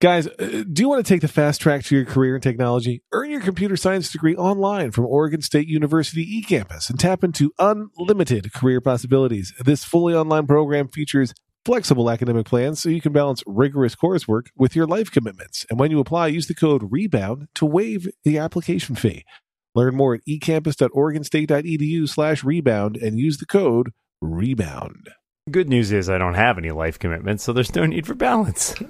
Guys, uh, do you want to take the fast track to your career in technology? Earn your computer science degree online from Oregon State University eCampus and tap into unlimited career possibilities. This fully online program features flexible academic plans so you can balance rigorous coursework with your life commitments. And when you apply, use the code REBOUND to waive the application fee. Learn more at ecampus.oregonstate.edu slash rebound and use the code REBOUND. Good news is I don't have any life commitments, so there's no need for balance.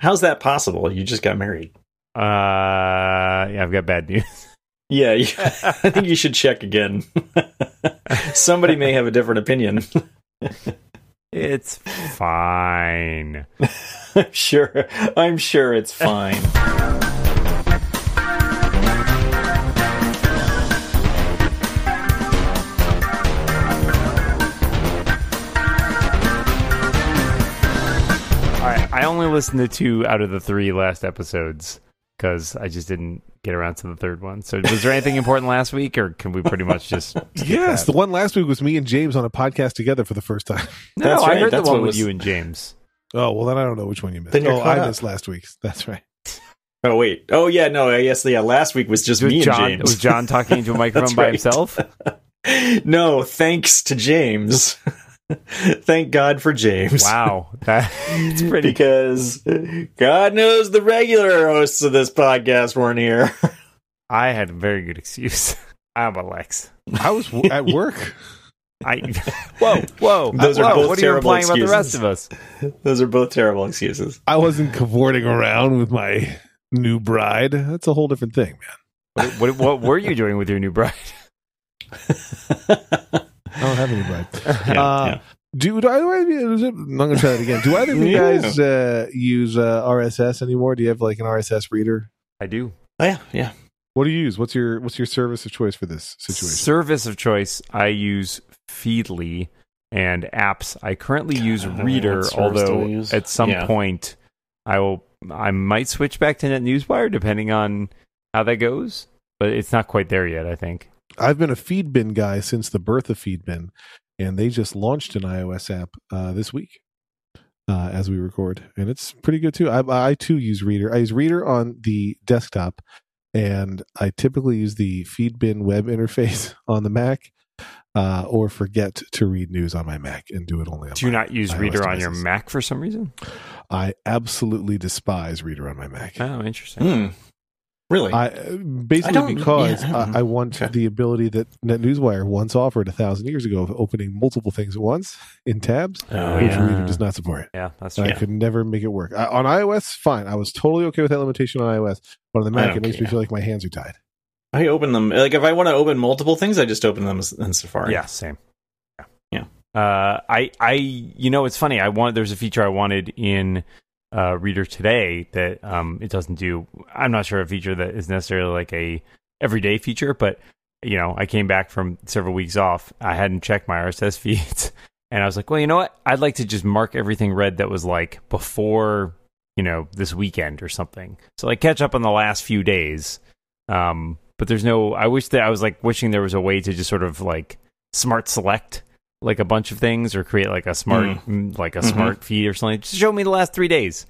How's that possible? You just got married. Uh, yeah, I've got bad news. Yeah, you, I think you should check again. Somebody may have a different opinion. It's fine. I'm sure. I'm sure it's fine. Only listened to two out of the three last episodes because I just didn't get around to the third one. So, was there anything important last week, or can we pretty much just? Yes, that? the one last week was me and James on a podcast together for the first time. no, That's I right, heard the one what with you and James. Oh, well, then I don't know which one you missed. Then Oh, I up. missed last week's. That's right. Oh wait. Oh yeah. No. I guess yeah. Last week was just Was me and John James. was John talking into a microphone by himself? no, thanks to James. Thank God for James. Wow, that's pretty. Because God knows the regular hosts of this podcast weren't here. I had a very good excuse. I'm Alex. I was w- at work. I whoa whoa. Those are whoa, both what are you terrible implying about the rest of us? Those are both terrible excuses. I wasn't cavorting around with my new bride. That's a whole different thing, man. What, what, what were you doing with your new bride? I don't have any bride. Yeah, uh, yeah. Do, do I, do I- is it- I'm going to try that again. Do either of you Yeah. guys uh, use uh, RSS anymore? Do you have like an RSS reader? I do. Oh, yeah, yeah. What do you use? What's your What's your service of choice for this situation? Service of choice. I use Feedly and apps. I currently use I Reader, what service do I although use. at some Yeah. point I will. I might switch back to NetNewsWire depending on how that goes, but it's not quite there yet. I think. I've been a Feedbin guy since the birth of Feedbin, and they just launched an iOS app uh, this week uh, as we record, and it's pretty good too. I, I too use Reader. I use Reader on the desktop, and I typically use the Feedbin web interface on the Mac, uh, or forget to read news on my Mac and do it only on. Do you my not use iOS Reader on your. Mac for some reason? I absolutely despise Reader on my Mac. Oh, interesting. Hmm. Really? I I basically don't- because yeah, I I, I want Okay. the ability that NetNewsWire once offered a thousand years ago of opening multiple things at once in tabs, Oh, which yeah. Reader does not support. Yeah, that's I true. could never make it work. I, on iOS, fine. I was totally okay with that limitation on iOS, but on the Mac, it makes me feel like my hands are tied. I open them like if I want to open multiple things, I just open them in Safari. Yeah, same. Yeah. Uh, I, I, you know, it's funny. I wanted. There's a feature I wanted in uh, Reader today that um, it doesn't do. I'm not sure a feature that is necessarily like a everyday feature, but you know, I came back from several weeks off. I hadn't checked my RSS feeds, and I was like, well, you know what? I'd like to just mark everything red that was like before, you know, this weekend or something. So like catch up on the last few days. Um, but there's no. I wish that I was like wishing there was a way to just sort of like smart select like a bunch of things or create like a smart mm, like a Mhm. smart feed or something. Just show me the last three days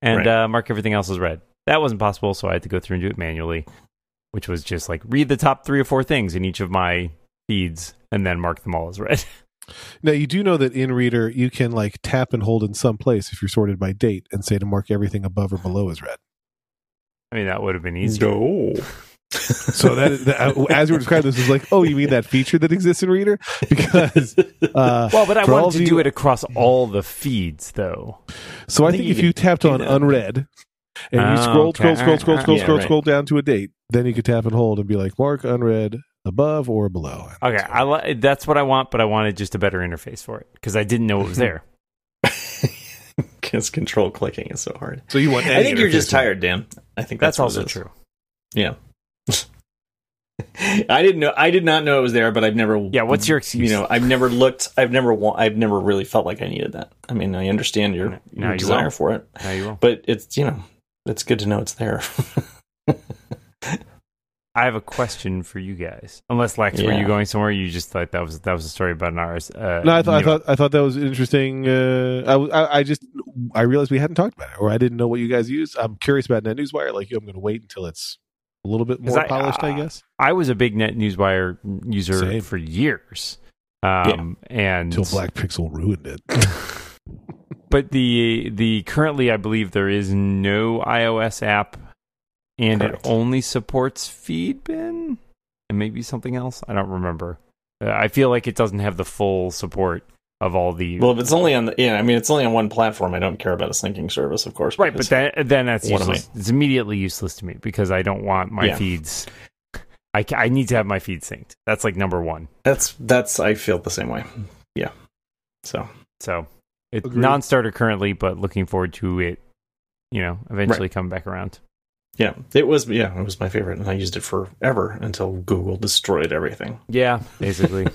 and Right. uh, mark everything else as red. That wasn't possible, so I had to go through and do it manually, which was just like read the top three or four things in each of my feeds and then mark them all as red. Now you do know that in Reader you can like tap and hold in some place if you're sorted by date and say to mark everything above or below as red. I mean, that would have been easy. No. So that, that as you were describing this was like, oh, you mean that feature that exists in Reader? Because uh, Well, but I wanted to of do it across all the feeds, though. So I, I think, think you if you tapped on that. unread and you Oh, scroll, okay. scroll, scroll, scroll, Uh, scroll, yeah, scroll, right. scroll down to a date, then you could tap and hold and be like, mark unread above or below. Okay, I li- that's what I want, but I wanted just a better interface for it because I didn't know it was there. Because control clicking is so hard. So you want? I think you're just tired, Dan. I think That's, that's, also true. Yeah. I didn't know. I did not know it was there, but I've never. Yeah, what's your excuse? You know, I've never looked. I've never. wa- I've never really felt like I needed that. I mean, I understand your, Now your you desire will. for it, Now you will. but it's you know, it's good to know it's there. I have a question for you guys. Unless Lex, were you going somewhere? You just thought that was that was a story about an RS. Uh, No, I thought I thought I thought that was interesting. Uh, I, w- I I just I realized we hadn't talked about it, or I didn't know what you guys use. I'm curious about NetNewsWire. Like you, I'm going to wait until it's a little bit more I- polished. I uh, guess I was a big Net NetNewsWire user Same. for years, um, and until Black Pixel ruined it. but the the currently I believe there is no iOS app, and Correct. it only supports Feedbin and maybe something else. I don't remember. Uh, I feel like it doesn't have the full support of all the Well, if it's only on the yeah, I mean, it's only on one platform. I don't care about a syncing service, of course. right, but because- then then that's What am useless. It's immediately useless to me because I don't want my Yeah. feeds. I I need to have my feed synced. That's like number one. that's that's I feel the same way. Yeah. So So it's Agreed. non-starter currently, but looking forward to it. You know, eventually coming back around. yeah, it was yeah, it was my favorite, and I used it forever until Google destroyed everything. Yeah, basically.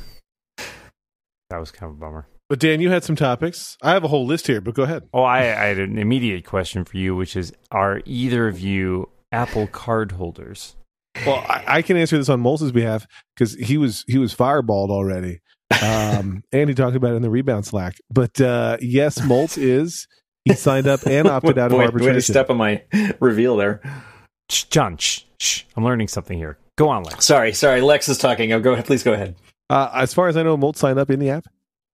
that was kind of a bummer. But Dan, you had some topics. I have a whole list here, but go ahead. Oh, I, I had an immediate question for you, which is: Are either of you Apple card holders? Well, I, I can answer this on Moltz's behalf because he was he was fireballed already, um, and he talked about it in the rebound Slack. But uh, yes, Moltz is. He signed up and opted out of Way- way to step on my reveal there. Shh, John, shh, shh. I'm learning something here. Go on, Lex. Sorry, sorry. Lex is talking. Oh, go ahead. Please go ahead. Uh, as far as I know, Molt signed up in the app,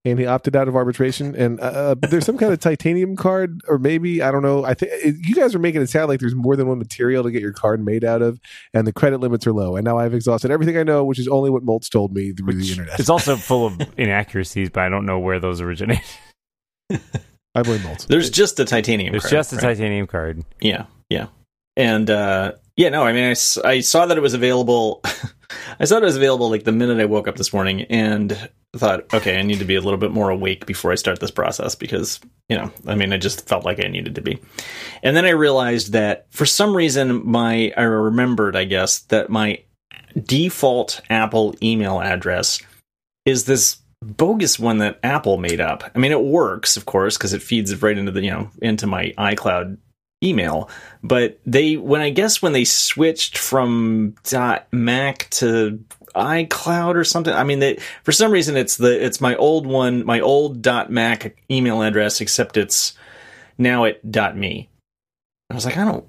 and he opted out of arbitration. And uh, there's some kind of titanium card, or maybe I don't know. I think you guys are making it sound like there's more than one material to get your card made out of, and the credit limits are low. And now I've exhausted everything I know, which is only what Moltz told me through the internet. It's also full of inaccuracies, but I don't know where those originate. I blame Moltz. There's just a titanium. There's card, just a right? titanium card. Yeah, yeah, and uh, yeah, no, I mean, I, I saw that it was available. I saw it was available like the minute I woke up this morning, and thought, okay, I need to be a little bit more awake before I start this process because you know, I mean, I just felt like I needed to be, and then I realized that for some reason, my I remembered, I guess, that my default Apple email address is this bogus one that Apple made up. I mean, it works, of course, because it feeds right into the you know into my iCloud email. But they, when I guess when they switched from .Mac to iCloud or something, I mean, they for some reason it's the it's my old one, my old .Mac email address, except it's now at .me. I was like, I don't.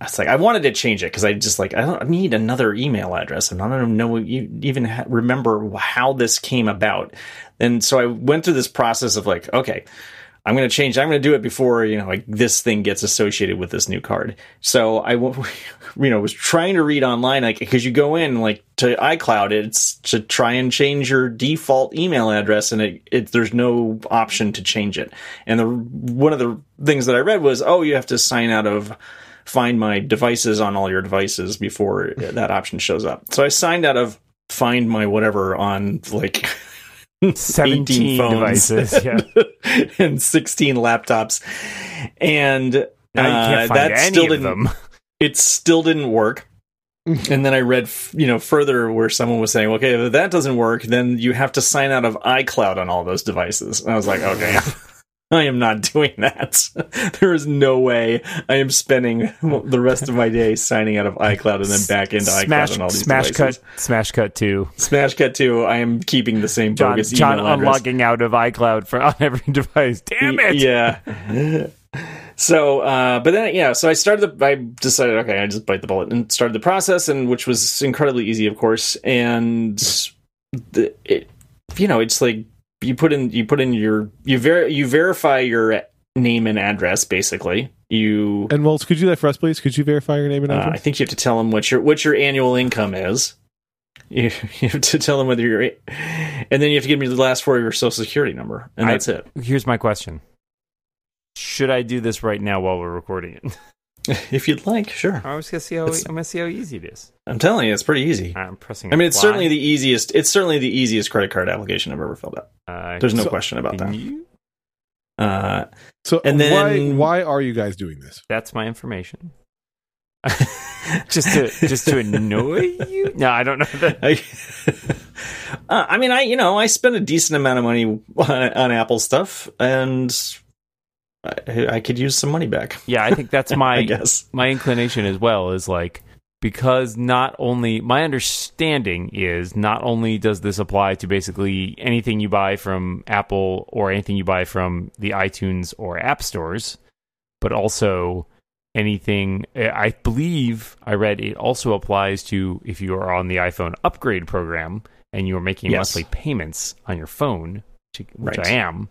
I was like I wanted to change it because I just like I don't need another email address, and I don't know even ha- remember how this came about. And so I went through this process of like, okay, I'm going to change. I'm going to do it before you know like this thing gets associated with this new card. So I, you know, was trying to read online like because you go in like to iCloud, it's to try and change your default email address, and it, it there's no option to change it. And the one of the things that I read was, oh, you have to sign out of find my devices on all your devices before that option shows up. So I signed out of find my whatever on like 17 phones devices. Yeah. and 16 laptops. And uh, that still didn't them. it still didn't work. and then I read, f- you know, further where someone was saying, okay, if that doesn't work, then you have to sign out of iCloud on all those devices. And I was like, okay, I am not doing that. there is no way I am spending the rest of my day signing out of iCloud and then back into Smash, iCloud on all these smash devices. cut, smash cut two. Smash cut two. I am keeping the same John, bogus John email address. unlogging out of iCloud for on every device. Damn it! Yeah. So, uh, but then, yeah, so I started the, I decided, okay, I just bite the bullet and started the process, and which was incredibly easy, of course. And the, it, you know, it's like you put in, you put in your, you ver, you verify your name and address, basically. You, And Moltz, could you do that for us, please? Could you verify your name and uh, I think you have to tell them what your, what your annual income is. You, you have to tell them whether you're, and then you have to give me the last four of your social security number, and I- that's it. Here's my question: Should I do this right now while we're recording it? If you'd like, sure. I was gonna see how It's- I'm gonna see how easy it is. I'm telling you, it's pretty easy. I'm pressing. I mean, it's apply. certainly the easiest. It's certainly the easiest credit card application I've ever filled out. Uh, There's no So- question about that. you- Uh, So and then- why why are you guys doing this? That's my information. just to just to annoy you? No, I don't know that. I, uh, I mean, I you know I spend a decent amount of money on, on Apple stuff, and I, I could use some money back. Yeah, I think that's my guess. my inclination as well. Is like because not only my understanding is not only does this apply to basically anything you buy from Apple or anything you buy from the iTunes or App stores, but also anything I believe I read it also applies to if you are on the iPhone upgrade program and you are making Yes. monthly payments on your phone, which, which Right. I am,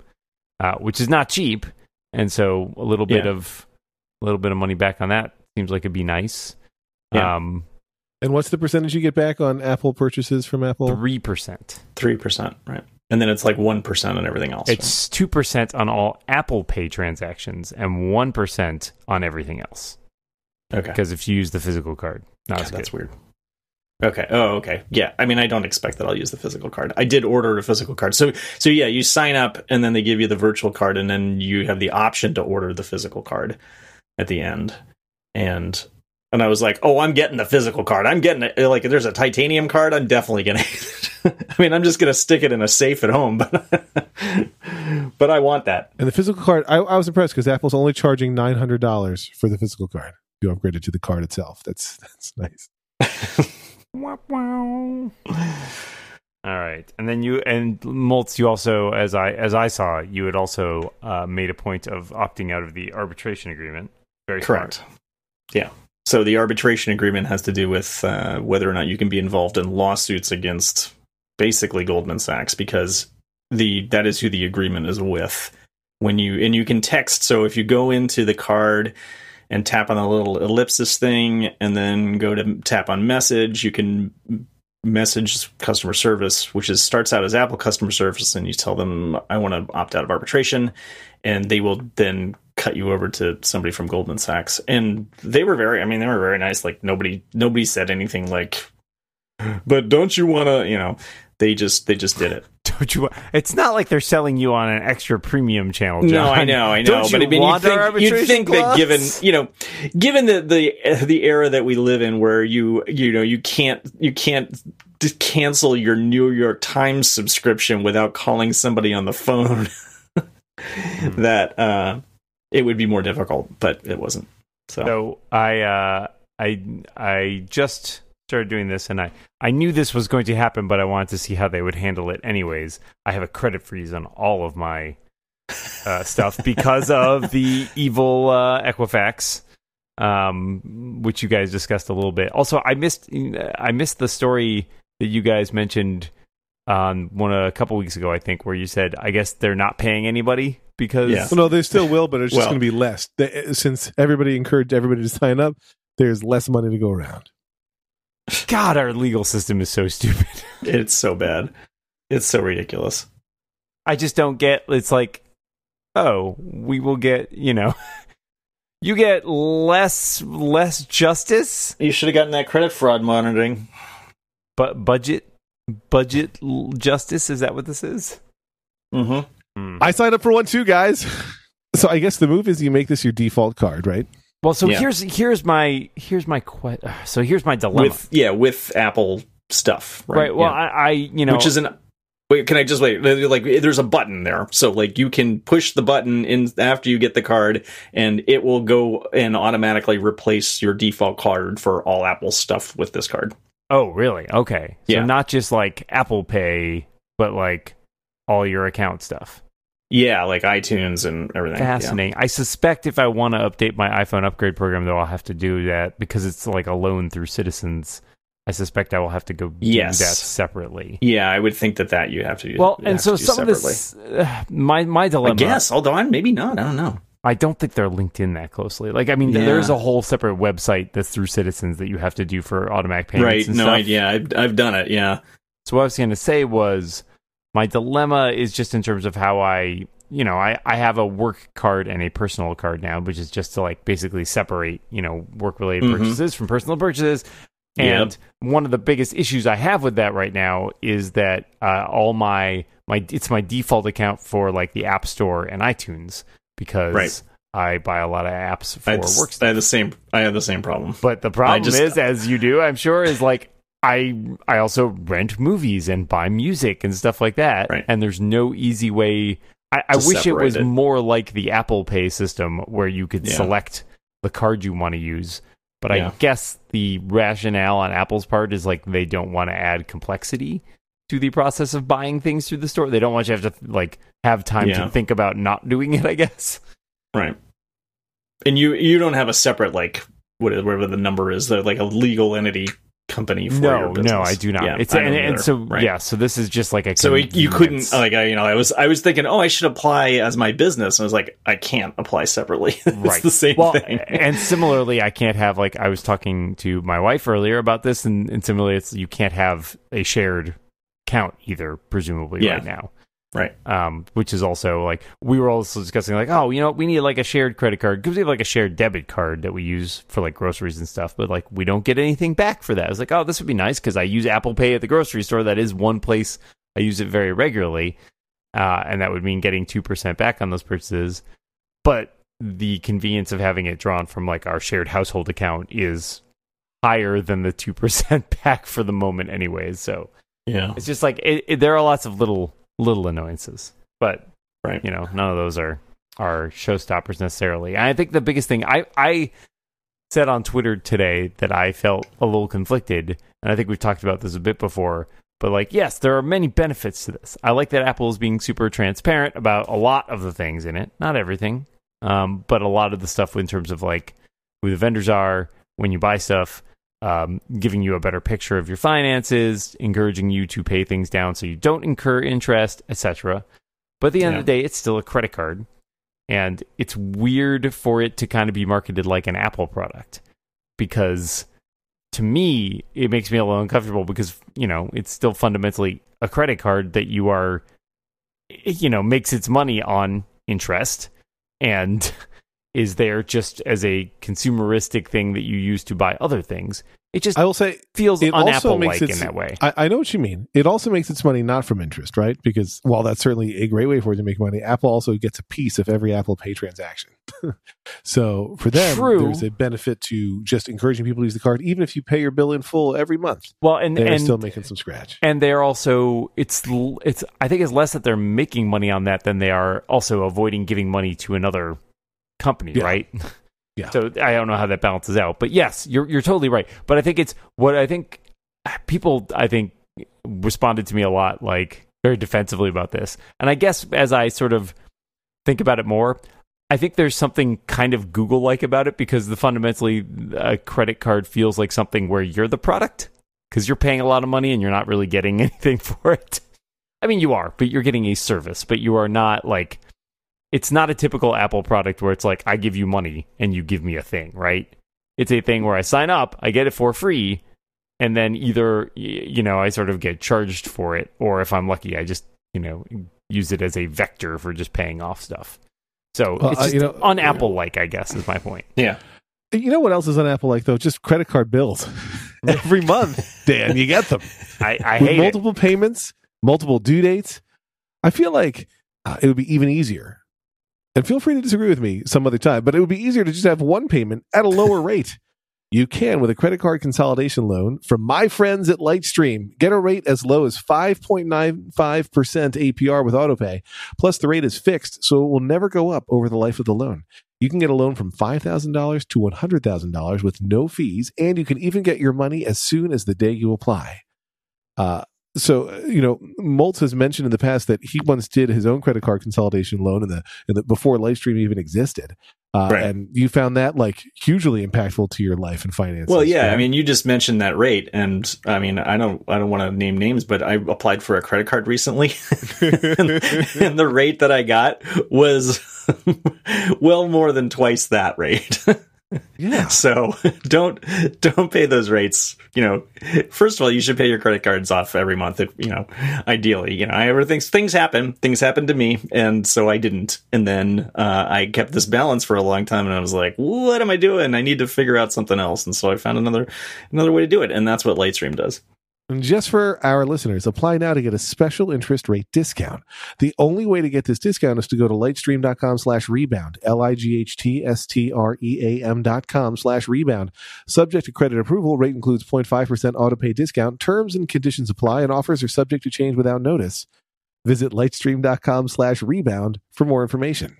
uh, which is not cheap, and so a little bit Yeah. of a little bit of money back on that seems like it'd be nice. Yeah. Um, And what's the percentage you get back on Apple purchases from Apple? three percent. Three percent, right? And then it's like one percent on everything else. It's two percent on all Apple Pay transactions and one percent on everything else. okay. Because if you use the physical card, not God, as that's good. weird. Okay. Oh, okay. Yeah. I mean, I don't expect that I'll use the physical card. I did order a physical card. So, so yeah, you sign up and then they give you the virtual card and then you have the option to order the physical card at the end. And, and I was like, oh, I'm getting the physical card. I'm getting it. Like, if there's a titanium card, I'm definitely getting it. I mean, I'm just going to stick it in a safe at home, but, but I want that. And the physical card, I, I was impressed because Apple's only charging nine hundred dollars for the physical card. You upgrade it to the card itself. That's that's nice. Wow, wow. All right, and then you and Moltz, you also, as I as I saw, you had also uh, made a point of opting out of the arbitration agreement. Very Correct. smart. Yeah. So the arbitration agreement has to do with uh, whether or not you can be involved in lawsuits against basically Goldman Sachs because the that is who the agreement is with. When you and you can text. So if you go into the card and tap on the little ellipsis thing, and then go to tap on message, you can message customer service, which is starts out as Apple customer service, and you tell them I want to opt out of arbitration, and they will then cut you over to somebody from Goldman Sachs. And they were very, I mean, they were very nice. Like nobody, nobody said anything like, but don't you want to, you know, they just, they just did it. Don't you? It's not like they're selling you on an extra premium channel. John. No, I know, I know. Don't but you I mean, want you'd think, you'd think that given, you know, given the, the, the era that we live in where you, you know, you can't, you can't just cancel your New York Times subscription without calling somebody on the phone that, uh, it would be more difficult, but it wasn't. So, So I uh, I I just started doing this, and I I knew this was going to happen, but I wanted to see how they would handle it. Anyways, I have a credit freeze on all of my uh, stuff because of the evil uh, Equifax, um, which you guys discussed a little bit. Also, I missed I missed the story that you guys mentioned on one a couple weeks ago, I think, where you said I guess they're not paying anybody because Yeah. Well, no, they still will, but it's just Well- going to be less. They, since everybody encouraged everybody to sign up, there's less money to go around. God, our legal system is so stupid. it's so bad. It's so ridiculous. I just don't get it's like oh, we will get, you know, you get less less justice, You should have gotten that credit fraud monitoring. but budget budget justice is that what this is? Mm-hmm. Hmm. I signed up for one too, guys. So I guess the move is you make this your default card, right? Well, so Yeah. here's here's my here's my que- so here's my dilemma. With yeah, with Apple stuff, right? right. Well, Yeah. I, I you know which is an wait. Can I just wait? Like, there's a button there, so like you can push the button in after you get the card, and it will go and automatically replace your default card for all Apple stuff with this card. oh really okay. So Yeah. not just like Apple Pay, but like all your account stuff. Yeah, like iTunes and everything. Yeah. Fascinating. I suspect if I want to update my iPhone upgrade program, though, I'll have to do that because it's like a loan through Citizens. I suspect I will have to go do Yes. that separately. Yeah, I would think that that you have to do. Well, and so do some of this, uh, my my I dilemma. guess, although I'm maybe not. I don't know. I don't think they're linked in that closely. Like, I mean, Yeah. there's a whole separate website that's through Citizens that you have to do for automatic payments. right? No idea. I've, I've done it. Yeah. So what I was going to say was my dilemma is just in terms of how I, you know, I, I have a work card and a personal card now, which is just to like basically separate, you know, work related Mhm. purchases from personal purchases. And one of the biggest issues I have with that right now is that uh, all my my it's my default account for like the App Store and iTunes because Right. I buy a lot of apps for I, work stuff. I had the same. I had the same problem. But the problem just- is, as you do, I'm sure, is like I I also rent movies and buy music and stuff like that. Right. And there's no easy way. I, I wish it was it. more like the Apple Pay system where you could Yeah. select the card you want to use. But Yeah. I guess the rationale on Apple's part is like they don't want to add complexity to the process of buying things through the store. They don't want you to have to like have time Yeah. to think about not doing it. I guess. Right. And you you don't have a separate like whatever the number is, the like a legal entity company for your No, business. no, I do not. Yeah, it's and, and so Right. yeah, so this is just like a So you couldn't like I you know I was I was thinking oh I should apply as my business and I was like I can't apply separately it's right the same well, thing and similarly, I can't have like I was talking to my wife earlier about this, and, and similarly, it's you can't have a shared account either, presumably Yeah. right now. Right. Um, which is also like we were also discussing like oh you know we need like a shared credit card. Because we have like a shared debit card that we use for like groceries and stuff but like we don't get anything back for that. I was like oh this would be nice because I use Apple Pay at the grocery store. That is one place I use it very regularly uh, and that would mean getting two percent back on those purchases. But the convenience of having it drawn from like our shared household account is higher than the 2% back for the moment anyways so yeah. it's just like it, it, there are lots of little little annoyances but Right. you know none of those are are showstoppers necessarily and i think the biggest thing i i said on twitter today that i felt a little conflicted and i think we've talked about this a bit before but like yes there are many benefits to this i like that apple is being super transparent about a lot of the things in it not everything um, but a lot of the stuff in terms of like who the vendors are when you buy stuff um, giving you a better picture of your finances, encouraging you to pay things down so you don't incur interest, etc. But at the end of the day, it's still a credit card, and it's weird for it to kind of be marketed like an Apple product because to me it makes me a little uncomfortable because you know it's still fundamentally a credit card that you are you know makes its money on interest. And is there just as a consumeristic thing that you use to buy other things. It just I will say feels it also makes like its- in that way. I, I know what you mean. It also makes its money not from interest, right? Because while that's certainly a great way for it to make money, Apple also gets a piece of every Apple Pay transaction. so for them, True. there's a benefit to just encouraging people to use the card, even if you pay your bill in full every month. Well, and They're and still making some scratch. and they're also it's it's I think it's less that they're making money on that than they are also avoiding giving money to another company, Yeah. right? Yeah. So I don't know how that balances out, but yes, you're you're totally right. But I think it's what I think people I think responded to me a lot like very defensively about this. And I guess as I sort of think about it more, I think there's something kind of Google like about it because the fundamentally a credit card feels like something where you're the product because you're paying a lot of money and you're not really getting anything for it. I mean, you are, but you're getting a service, but you are not like it's not a typical Apple product where it's like I give you money and you give me a thing, right? It's a thing where I sign up, I get it for free, and then either you know I sort of get charged for it, or if I'm lucky, I just you know use it as a vector for just paying off stuff. So Well, it's uh, you know- on Apple like, I guess, is my point. yeah You know what else is on Apple like though? Just credit card bills every month. Dan, you get them I, I with hate it. multiple payments, multiple due dates. I feel like uh, it would be even easier. And feel free to disagree with me some other time, but it would be easier to just have one payment at a lower rate. You can with a credit card consolidation loan from my friends at Lightstream. Get a rate as low as 5.95% APR with autopay. Plus, the rate is fixed, so it will never go up over the life of the loan. You can get a loan from $5,000 to $100,000 with no fees, and you can even get your money as soon as the day you apply. Uh, so uh, you know, Moltz has mentioned in the past that he once did his own credit card consolidation loan in the, in the before Lightstream even existed, uh, Right. and you found that like hugely impactful to your life and finances. Well, yeah, right? I mean, you just mentioned that rate, and I mean, I don't, I don't want to name names, but I applied for a credit card recently, and, and the rate that I got was well more than twice that rate. yeah, so don't don't pay those rates. You know, first of all, you should pay your credit cards off every month. If, you know, ideally, you know, I ever things things happen. Things happen to me, and so I didn't. And then uh, I kept this balance for a long time, and I was like, "What am I doing? I need to figure out something else." And so I found another another way to do it, and that's what Lightstream does. And just for our listeners, apply now to get a special interest rate discount. The only way to get this discount is to go to lightstream.com slash rebound, L-I-G-H-T-S-T-R-E-A-M dot com slash rebound. Subject to credit approval, rate includes 0.5% auto pay discount. Terms and conditions apply and offers are subject to change without notice. Visit lightstream.com slash rebound for more information.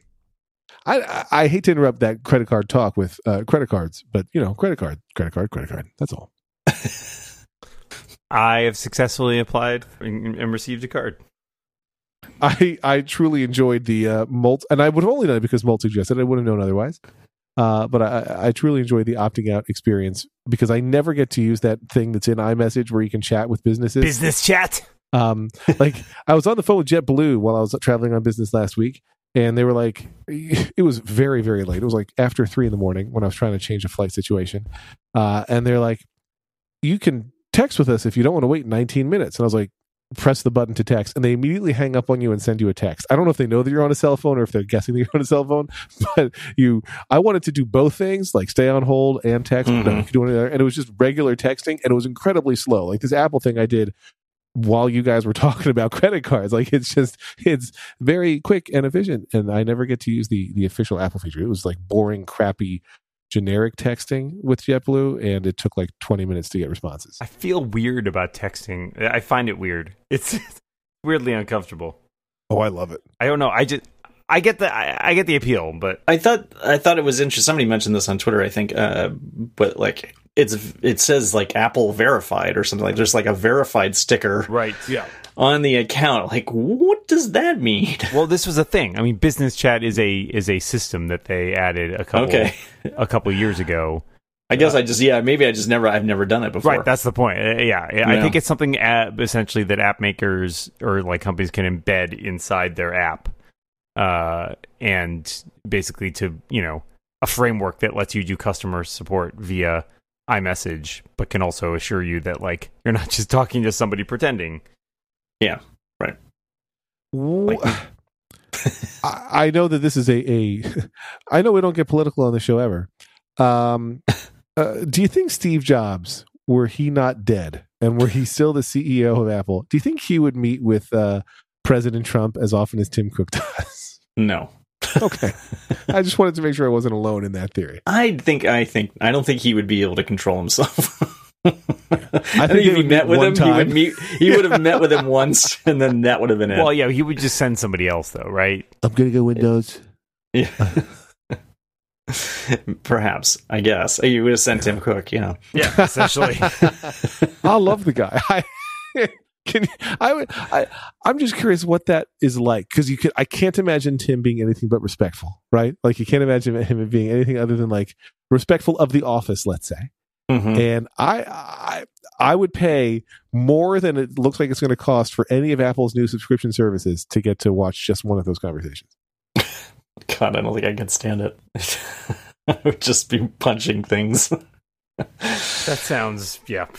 I, I hate to interrupt that credit card talk with uh, credit cards, but you know, credit card, credit card, credit card. That's all. I have successfully applied and, received a card. I I truly enjoyed the uh, Molt, and I would have only done it because Molt suggested. I wouldn't have known otherwise. Uh, but I, I truly enjoyed the opting out experience because I never get to use that thing that's in iMessage where you can chat with businesses. Business chat. Um, like I was on the phone with JetBlue while I was traveling on business last week, and they were like, it was very very late. It was like after three in the morning when I was trying to change a flight situation, uh, and they're like, you can text with us if you don't want to wait 19 minutes. And I was like, press the button to text, and they immediately hang up on you and send you a text. I don't know if they know that you're on a cell phone or if they're guessing that you're on a cell phone, but you, I wanted to do both things, like stay on hold and text, but no, mm-hmm. you could do anything, and it was just regular texting, and it was incredibly slow. Like this Apple thing I did while you guys were talking about credit cards, like it's just it's very quick and efficient, and I never get to use the the official Apple feature. It was like boring, crappy. Generic texting with JetBlue, and it took like 20 minutes to get responses. I feel weird about texting. I find it weird. It's weirdly uncomfortable. Oh, I love it. I don't know. I just I get the I, I get the appeal, but I thought I thought it was interesting. Somebody mentioned this on Twitter, I think, uh, but like it's it says like Apple verified or something like there's like a verified sticker right. Yeah. On the account. Like, what does that mean? Well, this was a thing. I mean, business chat is a is a system that they added a couple Okay, a couple years ago. I guess I just yeah maybe I just never I've never done it before. Right, that's the point. Uh, yeah, I think it's something app, essentially that app makers or like companies can embed inside their app, uh, and basically to you know a framework that lets you do customer support via iMessage, but can also assure you that like you're not just talking to somebody pretending. Like, I, I know that this is a, a I know we don't get political on the show ever. Um, uh, do you think Steve Jobs, were he not dead and were he still the CEO of Apple, do you think he would meet with uh, President Trump as often as Tim Cook does? no. okay, I just wanted to make sure I wasn't alone in that theory. I think I think I don't think he would be able to control himself. I think think if he met with one him, he would meet. He would have met with him once, and then that would have been it. Well, yeah, he would just send somebody else though, right? I'm gonna go Windows. Yeah. Perhaps, I guess you would have sent Tim Cook. You know, Yeah, essentially. I love the guy. I can. I would. I. I'm just curious what that is like because you could. I can't imagine Tim being anything but respectful, right? Like you can't imagine him being anything other than like respectful of the office, let's say. Mhm. And I, I, I would pay more than it looks like it's going to cost for any of Apple's new subscription services to get to watch just one of those conversations. God, I don't think I could stand it. I would just be punching things. that sounds yeah.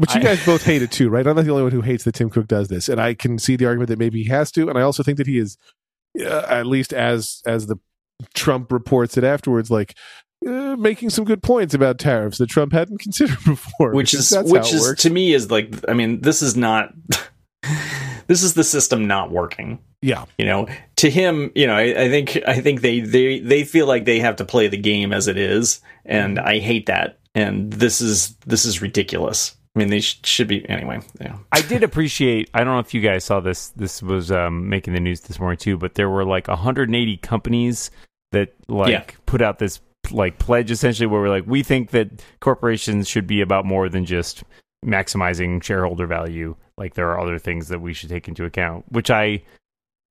But you I- guys both hate it too, right? I'm not the only one who hates that Tim Cook does this, and I can see the argument that maybe he has to, and I also think that he is, uh, at least as as the Trump reports it afterwards, like uh, making some good points about tariffs that Trump hadn't considered before. which is which how it is works. to me is like I mean, this is not. this is the system not working. yeah, You know, to him, you know, I, I think I think they they they feel like they have to play the game as it is, and I hate that. And this is this is ridiculous. I mean, they sh- should be anyway. Yeah. I did appreciate. I don't know if you guys saw this. This was um, making the news this morning too. But there were like 180 companies that like Yeah. put out this like pledge essentially, where we're like, we think that corporations should be about more than just maximizing shareholder value. Like there are other things that we should take into account, which I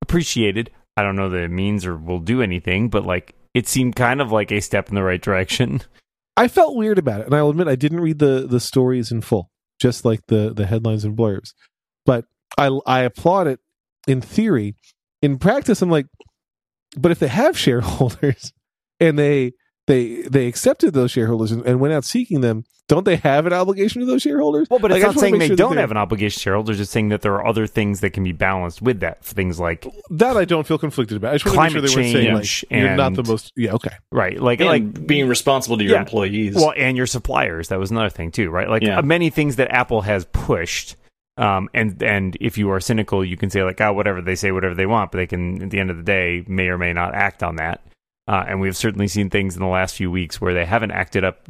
appreciated. I don't know that it means or will do anything, but like it seemed kind of like a step in the right direction. I felt weird about it, and I'll admit I didn't read the the stories in full, just like the the headlines and blurbs. But I I applaud it in theory. In practice, I'm like, but if they have shareholders and they they they accepted those shareholders and, and went out seeking them, don't they have an obligation to those shareholders? Well, but Like, it's I not saying they sure don't have an obligation to shareholders. It's saying that there are other things that can be balanced with that. Things like That I don't feel conflicted about. I just want to make sure Climate they weren't saying like change you're not the most. Yeah, okay. right, like And like being responsible to your Yeah. employees. well, and your suppliers. That was another thing too, right? Like Yeah. uh, many things that Apple has pushed. Um, and and if you are cynical, you can say like, oh, whatever they say, whatever they want, but they can at the end of the day may or may not act on that. Uh, and we've certainly seen things in the last few weeks where they haven't acted up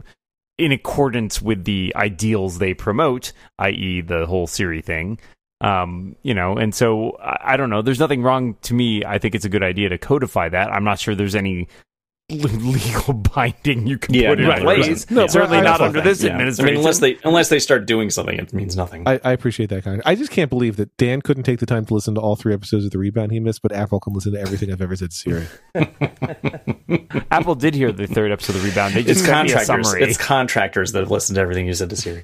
in accordance with the ideals they promote, i.e., the whole Siri thing. Um, you know, and so I, I don't know. There's nothing wrong to me. I think it's a good idea to codify that. I'm not sure there's any legal binding you can Yeah, put in right, place. right. No, certainly I- I not under that, this Yeah. I administration. mean, unless they unless they start doing something, it means nothing. I, I appreciate that kind. I just can't believe that Dan couldn't take the time to listen to all three episodes of the rebound he missed, but Apple can listen to everything I've ever said to Siri. Apple did hear the third episode of the Rebound. They it's just sent a contractors. summary. It's contractors that have listened to everything you said to Siri.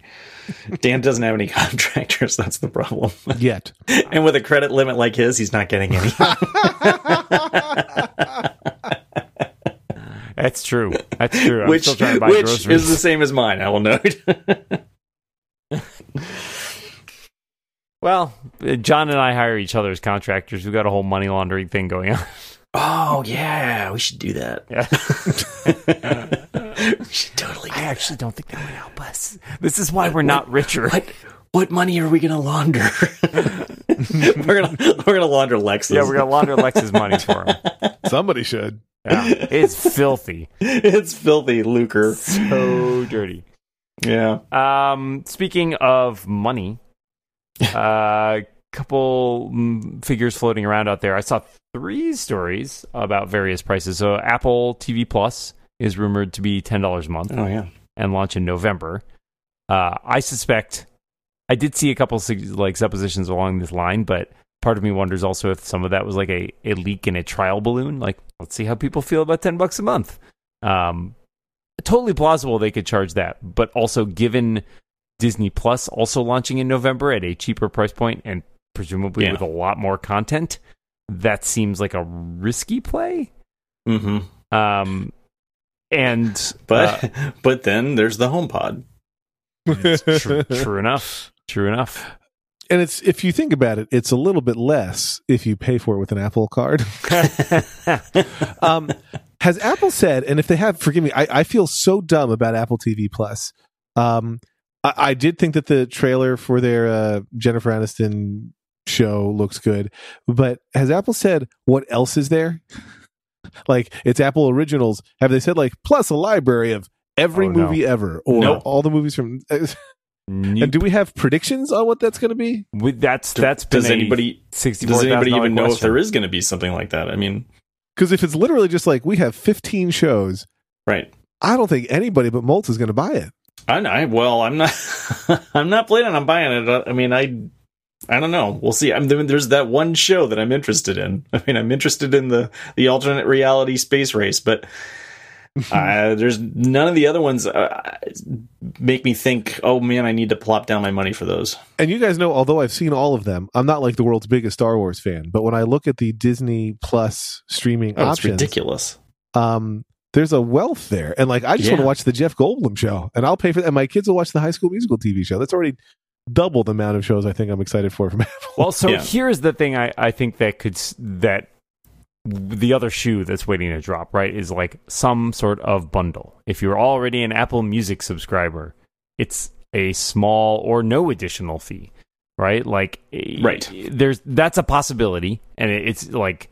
Dan doesn't have any contractors. That's the problem. Yet. And with a credit limit like his, he's not getting any. That's true. That's true. I'm which still trying to buy which groceries. is the same as mine. I will note. Well, uh, John and I hire each other as contractors. We've got a whole money laundering thing going on. oh yeah, we should do that. Yeah. we should totally. Do I actually don't think that would help us. This is why we're not richer. What what money are we gonna launder? we're gonna we're gonna launder Lex's. Yeah, we're gonna launder Lex's money for him. Somebody should. Yeah. It's filthy, it's filthy lucre. so dirty. Yeah. Um, speaking of money, a uh, couple mm, figures floating around out there. I saw three stories about various prices. So Apple TV Plus is rumored to be ten dollars a month. Oh yeah. and launch in November. Uh, I suspect I did see a couple like suppositions along this line, but part of me wonders also if some of that was like a, a leak in a trial balloon. Like, let's see how people feel about ten bucks a month. Um, totally plausible they could charge that, but also given Disney Plus also launching in November at a cheaper price point and presumably Yeah. with a lot more content, that seems like a risky play. Mm-hmm. Um, and But uh, but then there's the HomePod. true, true enough. True enough. And it's if you think about it, it's a little bit less if you pay for it with an Apple card. um, has Apple said, and if they have, forgive me, I, I feel so dumb about Apple TV Plus. Um, I, I did think that the trailer for their uh, Jennifer Aniston show looks good, but has Apple said what else is there? like it's Apple Originals. Have they said like plus a library of every Oh, no. movie ever or No. all the movies from? Nope. And do we have predictions on what that's going to be? With- that's that's been does anybody sixty-four does anybody thousand even know if there is going to be something like that? I mean, Because if it's literally just like we have 15 shows, right. I don't think anybody but Molt is going to buy it. I, I well, I'm not. I'm not planning on buying it. I mean, I. I don't know. We'll see. I'm there's that one show that I'm interested in. I mean, I'm interested in the the alternate reality space race, but uh, there's none of the other ones uh, make me think. Oh man, I need to plop down my money for those. And you guys know, although I've seen all of them, I'm not like the world's biggest Star Wars fan. But when I look at the Disney Plus streaming Oh, it's ridiculous. um, there's a wealth there. And like, I just want to watch the Jeff Goldblum show, and I'll pay for that. And my kids will watch the High School Musical TV show. That's already double the amount of shows I think I'm excited for from Apple. Well, so Yeah. here's the thing. I I think that could that the other shoe that's waiting to drop right is like some sort of bundle. If you're already an Apple Music subscriber, it's a small or no additional fee, right? Like, eh, Right. There's that's a possibility, and it's like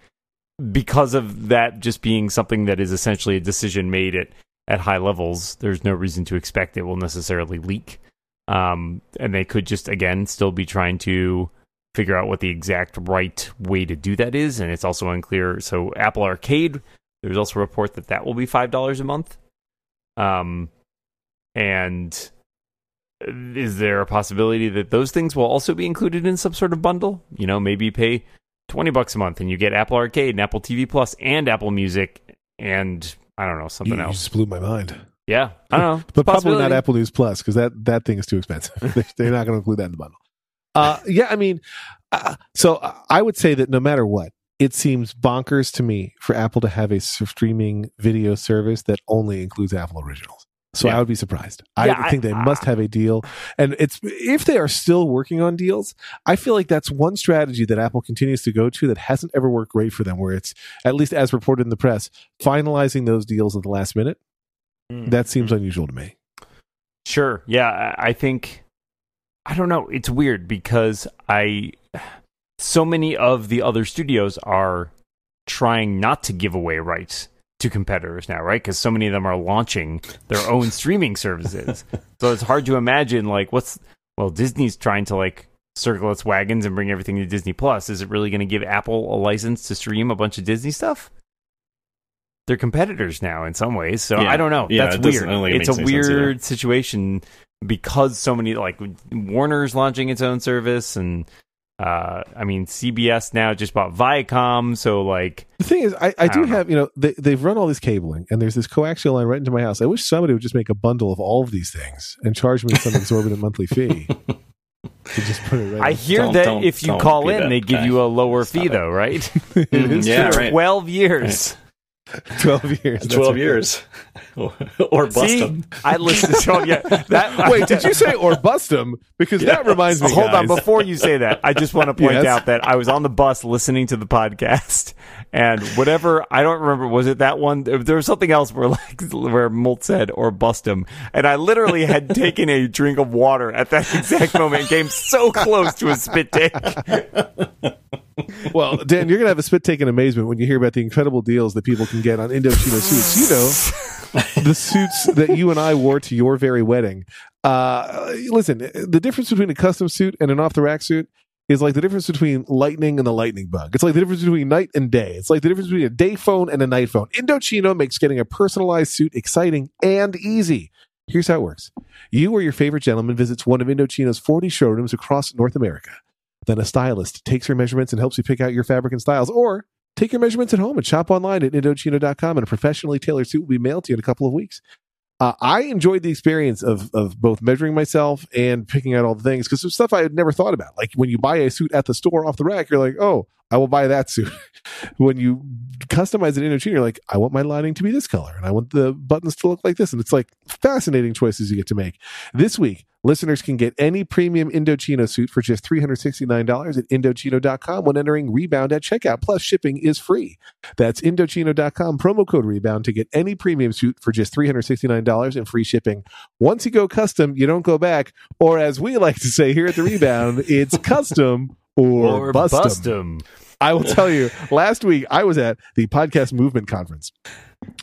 because of that just being something that is essentially a decision made at at high levels. There's no reason to expect it will necessarily leak. Um, and they could just again still be trying to figure out what the exact right way to do that is, and it's also unclear. So Apple Arcade, there's also a report that that will be five dollars a month. Um, and is there a possibility that those things will also be included in some sort of bundle? You know, maybe you pay twenty bucks a month and you get Apple Arcade and Apple TV Plus and Apple Music and I don't know something you, you else. just blew my mind. Yeah, I don't know, But probably not Apple News Plus because that that thing is too expensive. They're not going to include that in the bundle. Uh, yeah, I mean, uh, so I would say that no matter what, it seems bonkers to me for Apple to have a streaming video service that only includes Apple Originals. So Yeah. I would be surprised. Yeah, I think they must have a deal, and it's if they are still working on deals. I feel like that's one strategy that Apple continues to go to that hasn't ever worked great for them. Where it's at least as reported in the press, finalizing those deals at the last minute. That seems unusual to me. Sure. Yeah, I think I don't know. It's weird because I so many of the other studios are trying not to give away rights to competitors now, right? Because so many of them are launching their own streaming services. So it's hard to imagine like what's well Disney's trying to like circle its wagons and bring everything to Disney Plus. Is it really going to give Apple a license to stream a bunch of Disney stuff? They're competitors now in some ways, so Yeah. I don't know. Yeah, That's it weird. I don't think it it's a any sense weird situation because so many like Warner's launching its own service, and uh, I mean CBS now just bought Viacom, so like The thing is, I, I, do don't know. have, you know, they, they've run all this cabling and there's this coaxial line right into my house. I wish somebody would just make a bundle of all of these things and charge me some exorbitant monthly fee to just put it right. I in. hear Don't- that don't- if you call in, that they give guy. you a lower Stop fee, it. though, right? it is Yeah, right. Twelve years. 12 years. 12 right. years. or bust See, them. I listened to 12 yeah. That, Wait, did you say or bust him? Because that reminds me. Hold on, before you say that, I just want to point Yes. out that I was on the bus listening to the podcast, and whatever I don't remember was it that one? There was something else where like where Molt said or bust him, and I literally had taken a drink of water at that exact moment and came so close to a spit take. Well, Dan, you're gonna have a spit take in amazement when you hear about the incredible deals that people can get on Indochino suits. You know, the suits that you and I wore to your very wedding. Uh, listen, the difference between a custom suit and an off the rack suit is like the difference between lightning and the lightning bug. It's like the difference between night and day. It's like the difference between a day phone and a night phone. Indochino makes getting a personalized suit exciting and easy. Here's how it works. You or your favorite gentleman visits one of Indochino's 40 showrooms across North America. Then a stylist takes your measurements and helps you pick out your fabric and styles. Or take your measurements at home and shop online at Indochino.com and a professionally tailored suit will be mailed to you in a couple of weeks. Uh, I enjoyed the experience of of both measuring myself and picking out all the things because there's stuff I had never thought about. Like when you buy a suit at the store off the rack, you're like, oh, I will buy that suit. when you customize it in Indochino, you're like, I want my lining to be this color and I want the buttons to look like this. And it's like fascinating choices you get to make. This week, listeners can get any premium Indochino suit for just $369 at Indochino.com when entering Rebound at checkout. Plus, shipping is free. That's Indochino.com, promo code Rebound to get any premium suit for just $369 and free shipping. Once you go custom, you don't go back. Or as we like to say here at the Rebound, it's custom or, Or bust 'em. bust 'em. I will tell you, last week I was at the Podcast Movement Conference.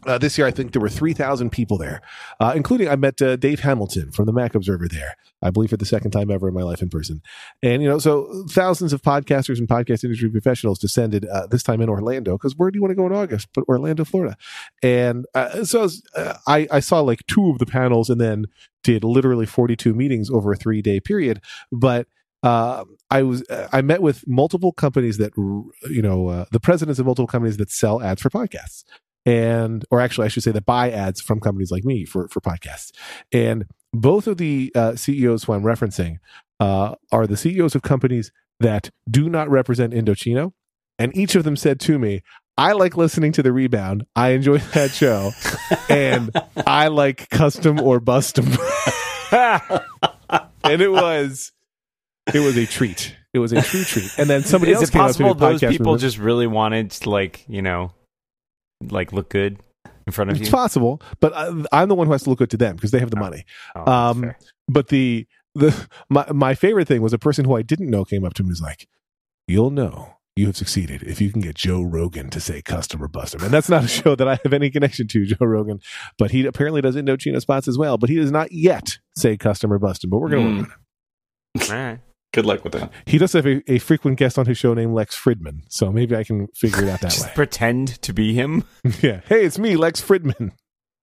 Uh, this year, I think there were 3,000 people there, uh, including I met uh, Dave Hamilton from the Mac Observer there, I believe for the second time ever in my life in person. And, you know, so thousands of podcasters and podcast industry professionals descended uh, this time in Orlando because where do you want to go in August? But Orlando, Florida. And uh, so I, was, uh, I, I saw like two of the panels and then did literally 42 meetings over a three day period. But uh, I was I met with multiple companies that you know uh, the presidents of multiple companies that sell ads for podcasts and or actually I should say that buy ads from companies like me for for podcasts. And both of the uh, CEOs who I'm referencing uh, are the CEOs of companies that do not represent Indochino. And each of them said to me I like listening to the rebound. I enjoy that show. And I like custom or bustum. And it was it was a treat. It was a true treat. And then somebody Is else it came up to possible those people just really wanted to, like, you know, like look good in front of It's you? possible, but I, I'm the one who has to look good to them because they have the money. Oh, Um. But the the my my favorite thing was a person who I didn't know came up to me and was like, "You'll know." You have succeeded if you can get Joe Rogan to say customer buster. And that's not a show that I have any connection to, Joe Rogan. But he apparently does Indochino spots as well. But he does not yet say customer buster, But we're going to Mm. work on it. All right. Good luck with that. He does have a, a frequent guest on his show named Lex Fridman. So maybe I can figure it out that Just way. pretend to be him. Yeah. Hey, it's me, Lex Fridman.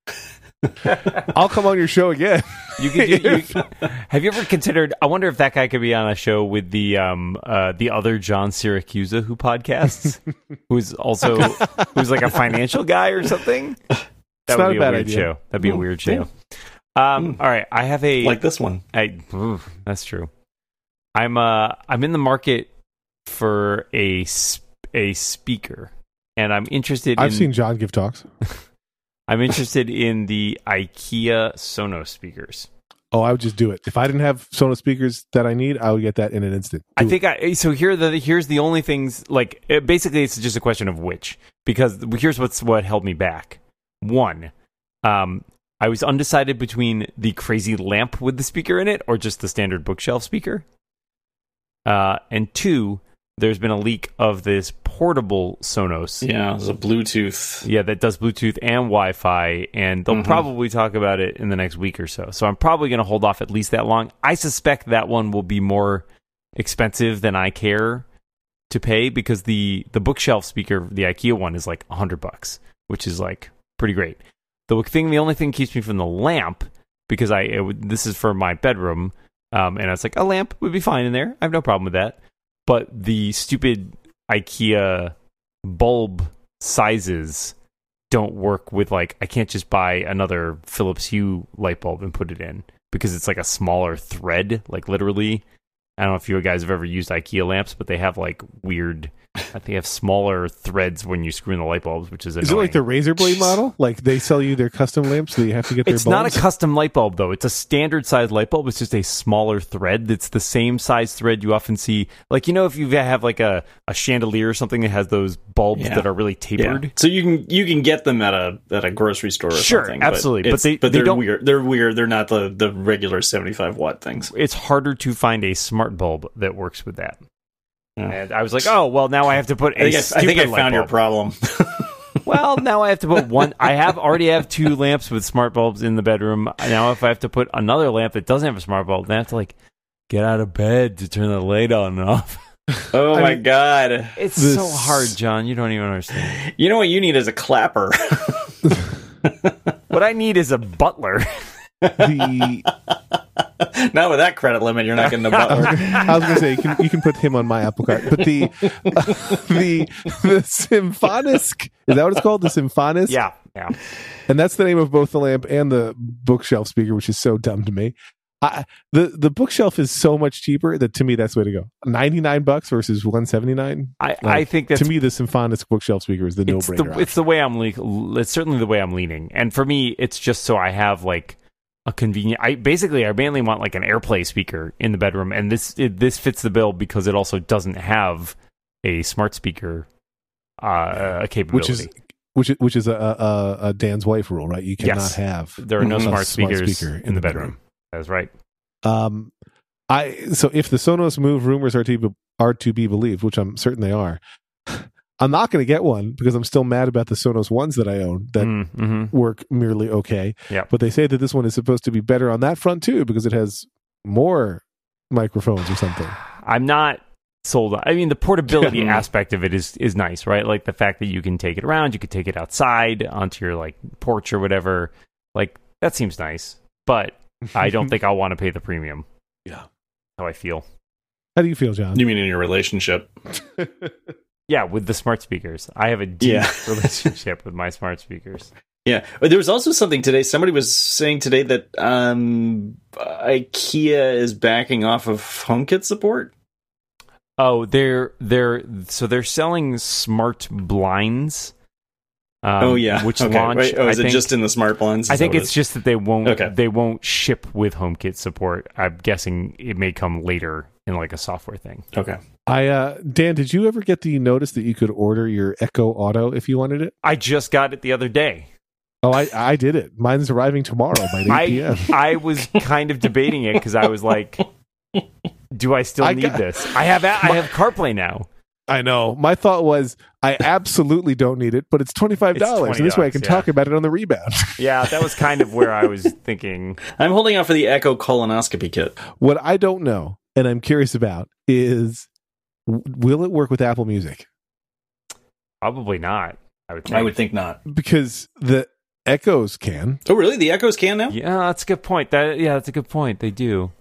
I'll come on your show again. You could. Do, you, have you ever considered? I wonder if that guy could be on a show with the um uh the other John Siracusa who podcasts, who's also who's like a financial guy or something. That It's would not be a a, bad weird idea. show. That'd be a Mm, weird yeah. show. Um. All right. I have a Like this one. I, ooh, that's true. I'm uh I'm in the market for a a speaker, and I'm interested. I've in, seen John give talks. I'm interested in the IKEA Sonos speakers. Oh, I would just do it. If I didn't have Sonos speakers that I need, I would get that in an instant. I Do think I so here the here's the only things like it, basically it's just a question of which because here's what's what held me back. One, um, I was undecided between the crazy lamp with the speaker in it or just the standard bookshelf speaker. Uh, and two, there's been a leak of this portable Sonos. Yeah, it's a Bluetooth. Yeah, that does Bluetooth and Wi-Fi, and they'll Mhm. probably talk about it in the next week or so. So I'm probably going to hold off at least that long. I suspect that one will be more expensive than I care to pay because the the bookshelf speaker, the IKEA one, is like a hundred bucks, which is like pretty great. The thing, the only thing keeps me from the lamp because I it, this is for my bedroom, um, and I was like a lamp would be fine in there. I have no problem with that. But the stupid IKEA bulb sizes don't work with like I can't just buy another Philips Hue light bulb and put it in because it's like a smaller thread, like literally. I don't know if you guys have ever used IKEA lamps, but they have like weird. I think they have smaller threads when you screw in the light bulbs, which is Is it like the razor blade model? Like they sell you their custom lamps, so you have to get their bulbs. It's not a custom light bulb though. It's a standard size light bulb. It's just a smaller thread. It's the same size thread you often see. Like you know, if you have like a, a chandelier or something that has those bulbs Yeah. that are really Yeah. tapered. So you can you can get them at a at a grocery store or Sure, something. absolutely. But it's- they- but they they're don't- weird. They're weird. They're not the the regular seventy five watt things. It's harder to find a smart bulb that works with that. Yeah. And I was like, oh well, now I have to put a I think I, I, think I stupid light found your problem. well, now I have to put one. I have already have two lamps with smart bulbs in the bedroom. Now, if I have to put another lamp that doesn't have a smart bulb, then I have to like get out of bed to turn the light on and off. oh I my mean- god! It's This- so hard, John. You don't even understand. You know what you need is a clapper. What I need is a butler. the not with that credit limit, you're not getting a butler. I was going to say you can, you can put him on my Apple Card, but the the the Symfonisk is that what it's called? The Symfonisk, yeah, yeah. and that's the name of both the lamp and the bookshelf speaker, which is so dumb to me. I, the the bookshelf is so much cheaper that to me that's the way to go. Ninety nine bucks versus one seventy nine. I, I think that's to me the Symfonisk bookshelf speaker is the no brainer. it's the way I'm le- it's certainly the way I'm leaning. And for me, it's just so I have like a convenient. I basically I mainly want like an AirPlay speaker in the bedroom, and this it, this fits the bill because it also doesn't have a smart speaker uh, a capability. which is which is which is a, a, a Dan's wife rule, right? You cannot Yes. have there are no smart smart speakers speaker in, the bedroom. That's right. Um, I so if the Sonos Move rumors are to be, are to be believed, which I'm certain they are, I'm not going to get one because I'm still mad about the Sonos ones that I own that Mm, mhm. work merely okay. Yep. But they say that this one is supposed to be better on that front too because it has more microphones or something. I'm not sold. on- I mean, the portability aspect of it is is nice, right? Like the fact that you can take it around, you can take it outside onto your like porch or whatever. Like that seems nice, but I don't think I'll want to pay the premium. Yeah. how I feel. How do you feel, John? You mean in your relationship? Yeah, with the smart speakers, I have a deep Yeah. relationship with my smart speakers. Yeah, there was also something today. Somebody was saying today that um, IKEA is backing off of HomeKit support. Oh, they're they're so they're selling smart blinds. Um, oh yeah, which okay. launched? Right. Oh, is I it think, just in the smart blinds? Is I think it's just that they won't Okay. they won't ship with HomeKit support. I'm guessing it may come later in like a software thing. okay. I uh Dan, did you ever get the notice that you could order your Echo Auto if you wanted it? I just got it the other day. Oh, I I did it. Mine's arriving tomorrow by 8 I p.m. I was kind of debating it because I was like, do I still I need got- this? I have I have CarPlay now. I know. My thought was I absolutely don't need it, but it's twenty five dollars, and this way I can $20, talk about it on the rebound. Yeah, that was kind of where I was thinking. I'm holding out for the Echo colonoscopy kit. what I don't know, and I'm curious about, is w- will it work with Apple Music? Probably not. I would. Think. I would think not. Because the Echoes can. Oh, really? The Echoes can now? Yeah, that's a good point. That yeah, that's a good point. They do.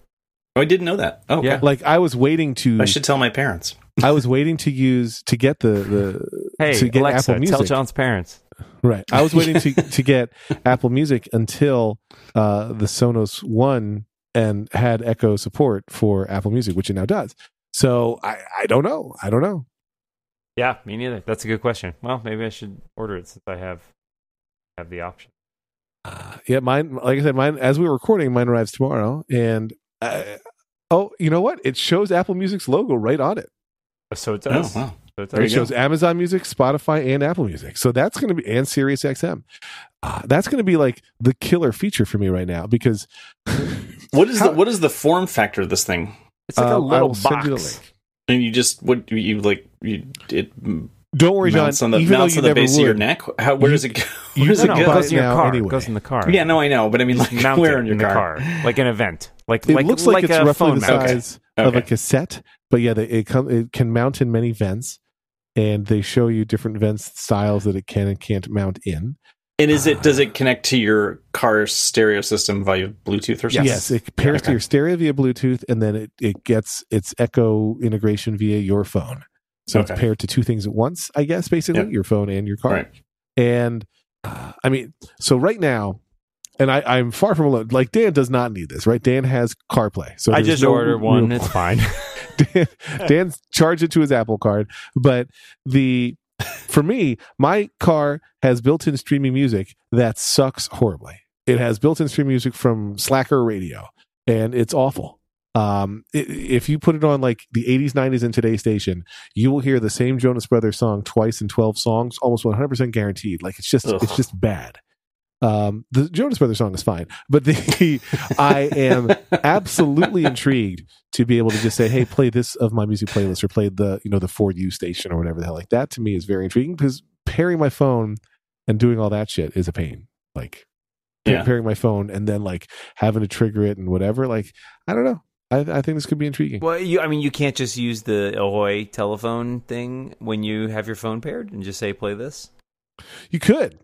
Oh, I didn't know that. Oh, okay. Yeah. Like I was waiting to, I should tell my parents. I was waiting to use to get the the Hey, to get Alexa, Apple Music. tell John's parents. Right. I was waiting to to get Apple Music until uh, the Sonos One and had Echo support for Apple Music, which it now does. So I I don't know. I don't know. Yeah, me neither. That's a good question. Well, maybe I should order it since I have have the option. Uh, yeah, mine. Like I said, mine. As we were recording, mine arrives tomorrow, and uh, oh, you know what? It shows Apple Music's logo right on it. So it Oh, wow. So it There it does. you shows Amazon Music, Spotify, and Apple Music. So that's going to be and Sirius XM. Uh, that's going to be like the killer feature for me right now because What is How- the what is the form factor of this thing? It's like Uh, a I little will send box. you the link. And you just what you like you it Don't worry, John. mounts on the even though mounts you on the never base would, of your neck. How, where You- does it go? you Where does can it no, go? it goes in your car. anyway. It goes in the car. Yeah, no, I know, but I mean, like, Mount where in your the car? like an event, like It like looks like, it's a roughly phone the mount. Okay. size of a cassette, but yeah, they, it come it can mount in many vents, and they show you different vents styles that it can and can't mount in. And is it does it connect to your car stereo system via Bluetooth or something? Yes, it pairs okay. to your stereo via Bluetooth, and then it, it gets its Echo integration via your phone. So it's paired to two things at once, I guess, basically Yep. your phone and your car. Right. And uh, I mean, so right now, and I, I'm far from alone. Like Dan does not need this, right? Dan has CarPlay, so I just no ordered one. real- It's fine. Dan, Dan's charged it to his Apple Card, but the for me, my car has built-in streaming music that sucks horribly. It has built-in streaming music from Slacker Radio, and it's awful. Um, i if you put it on like the 80s, 90s, and today's station, you will hear the same Jonas Brothers song twice in 12 songs, almost 100% guaranteed. Like it's just, Ugh. it's just bad. Um, the Jonas Brothers song is fine, but the I am absolutely intrigued to be able to just say, "Hey, play this of my music playlist," or play the you know the for you station or whatever the hell. Like that to me is very intriguing because pairing my phone and doing all that shit is a pain. Like Yeah. pairing my phone and then like having to trigger it and whatever. Like I don't know. I, I think this could be intriguing. well, you, I mean, you can't just use the Ahoy telephone thing when you have your phone paired and just say play this. You could,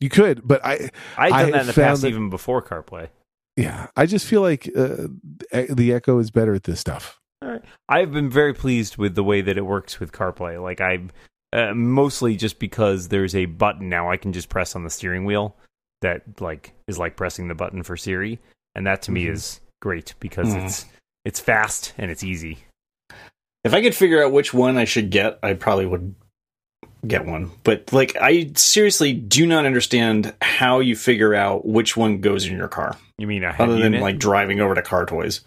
you could, but I I've I done that in the past, that- even before CarPlay. yeah, I just feel like uh, the Echo is better at this stuff. I've been very pleased with the way that it works with CarPlay. Like I, uh, mostly just because there's a button now I can just press on the steering wheel that like is like pressing the button for Siri, and that to me Mhm. is great because Mm. it's it's fast and it's easy. If I could figure out which one I should get, I probably would get one. But like I seriously do not understand how you figure out which one goes in your car. You mean a head Other than unit? like driving over to car toys.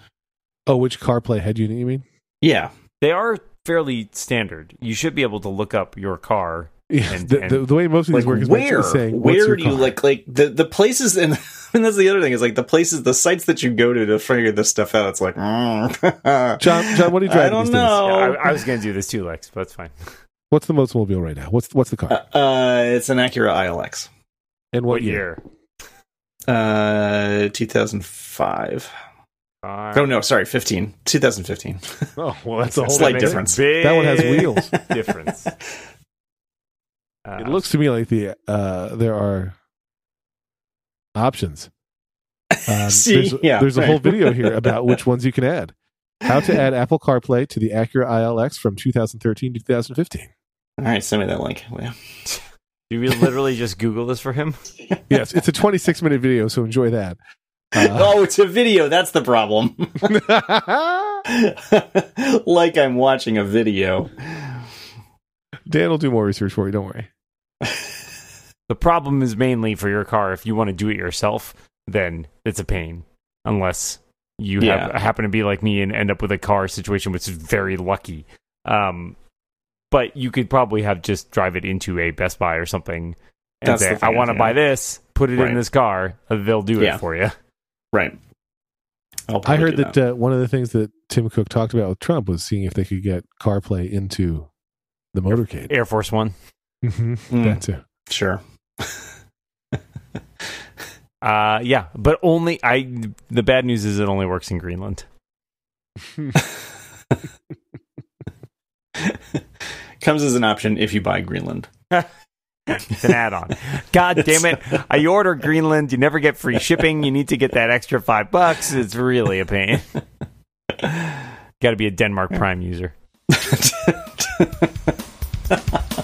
Oh, which CarPlay head unit you mean? Yeah. they are fairly standard. You should be able to look up your car. Yeah, And- the, and- the, the way most of these Like work is where? basically saying, where your do you like like the the places and and that's the other thing is like the places the sites that you go to to figure this stuff out. It's like mm. John, John, what do you drive I don't these know. Yeah, I, I was going to do this too, Lex, but it's fine. What's the most Mobile right now? What's what's the car? Uh, it's an Acura ILX. and What what, year? year? Uh, 2005. Uh, Oh no, sorry, 15. 2015. Oh, well, that's a a whole slight difference. Big That one has wheels. difference. Uh, It looks to me like the uh, there are options. Um, See, there's, yeah, there's a whole video here about which ones you can add. How to add Apple CarPlay to the Acura ILX from 2013 to 2015. All right, send me that link. Yeah. Do we literally just Google this for him? Yes, it's a 26 minute video, so enjoy that. Uh, oh, it's a video. That's the problem. like I'm watching a video. Dan will do more research for you. Don't worry. The problem is mainly for your car. If you want to do it yourself, then it's a pain. Unless you have, happen to be like me and end up with a car situation which is very lucky. Um, but you could probably have just drive it into a Best Buy or something and That's say, thing, I want to yeah. buy this, put it Right. in this car. uh, They'll do Yeah. it for you. Right. I'll I probably heard do that, uh, one of the things that Tim Cook talked about with Trump was seeing if they could get CarPlay into the motorcade. Air Force One. Mhm, Mm. That too. Sure. Uh, yeah, but only I. The bad news is it only works in Greenland. Comes as an option if you buy Greenland. It's an add-on. God damn it! I order Greenland. You never get free shipping. You need to get that extra five bucks. It's really a pain. Got to be a Denmark Prime user.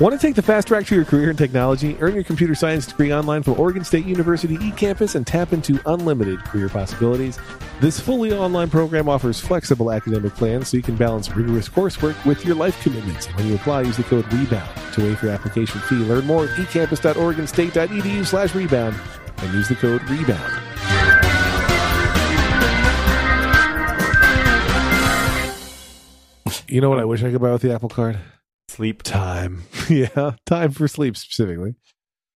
Want to take the fast track to your career in technology? Earn your computer science degree online from Oregon State University eCampus and tap into unlimited career possibilities. This fully online program offers flexible academic plans so you can balance rigorous coursework with your life commitments. When you apply, use the code REBOUND to waive your application fee. Learn more at ecampus.oregonstate.edu slash rebound and use the code REBOUND. You know what I wish I could buy with the Apple Card? Sleep. Time. yeah, time for sleep specifically.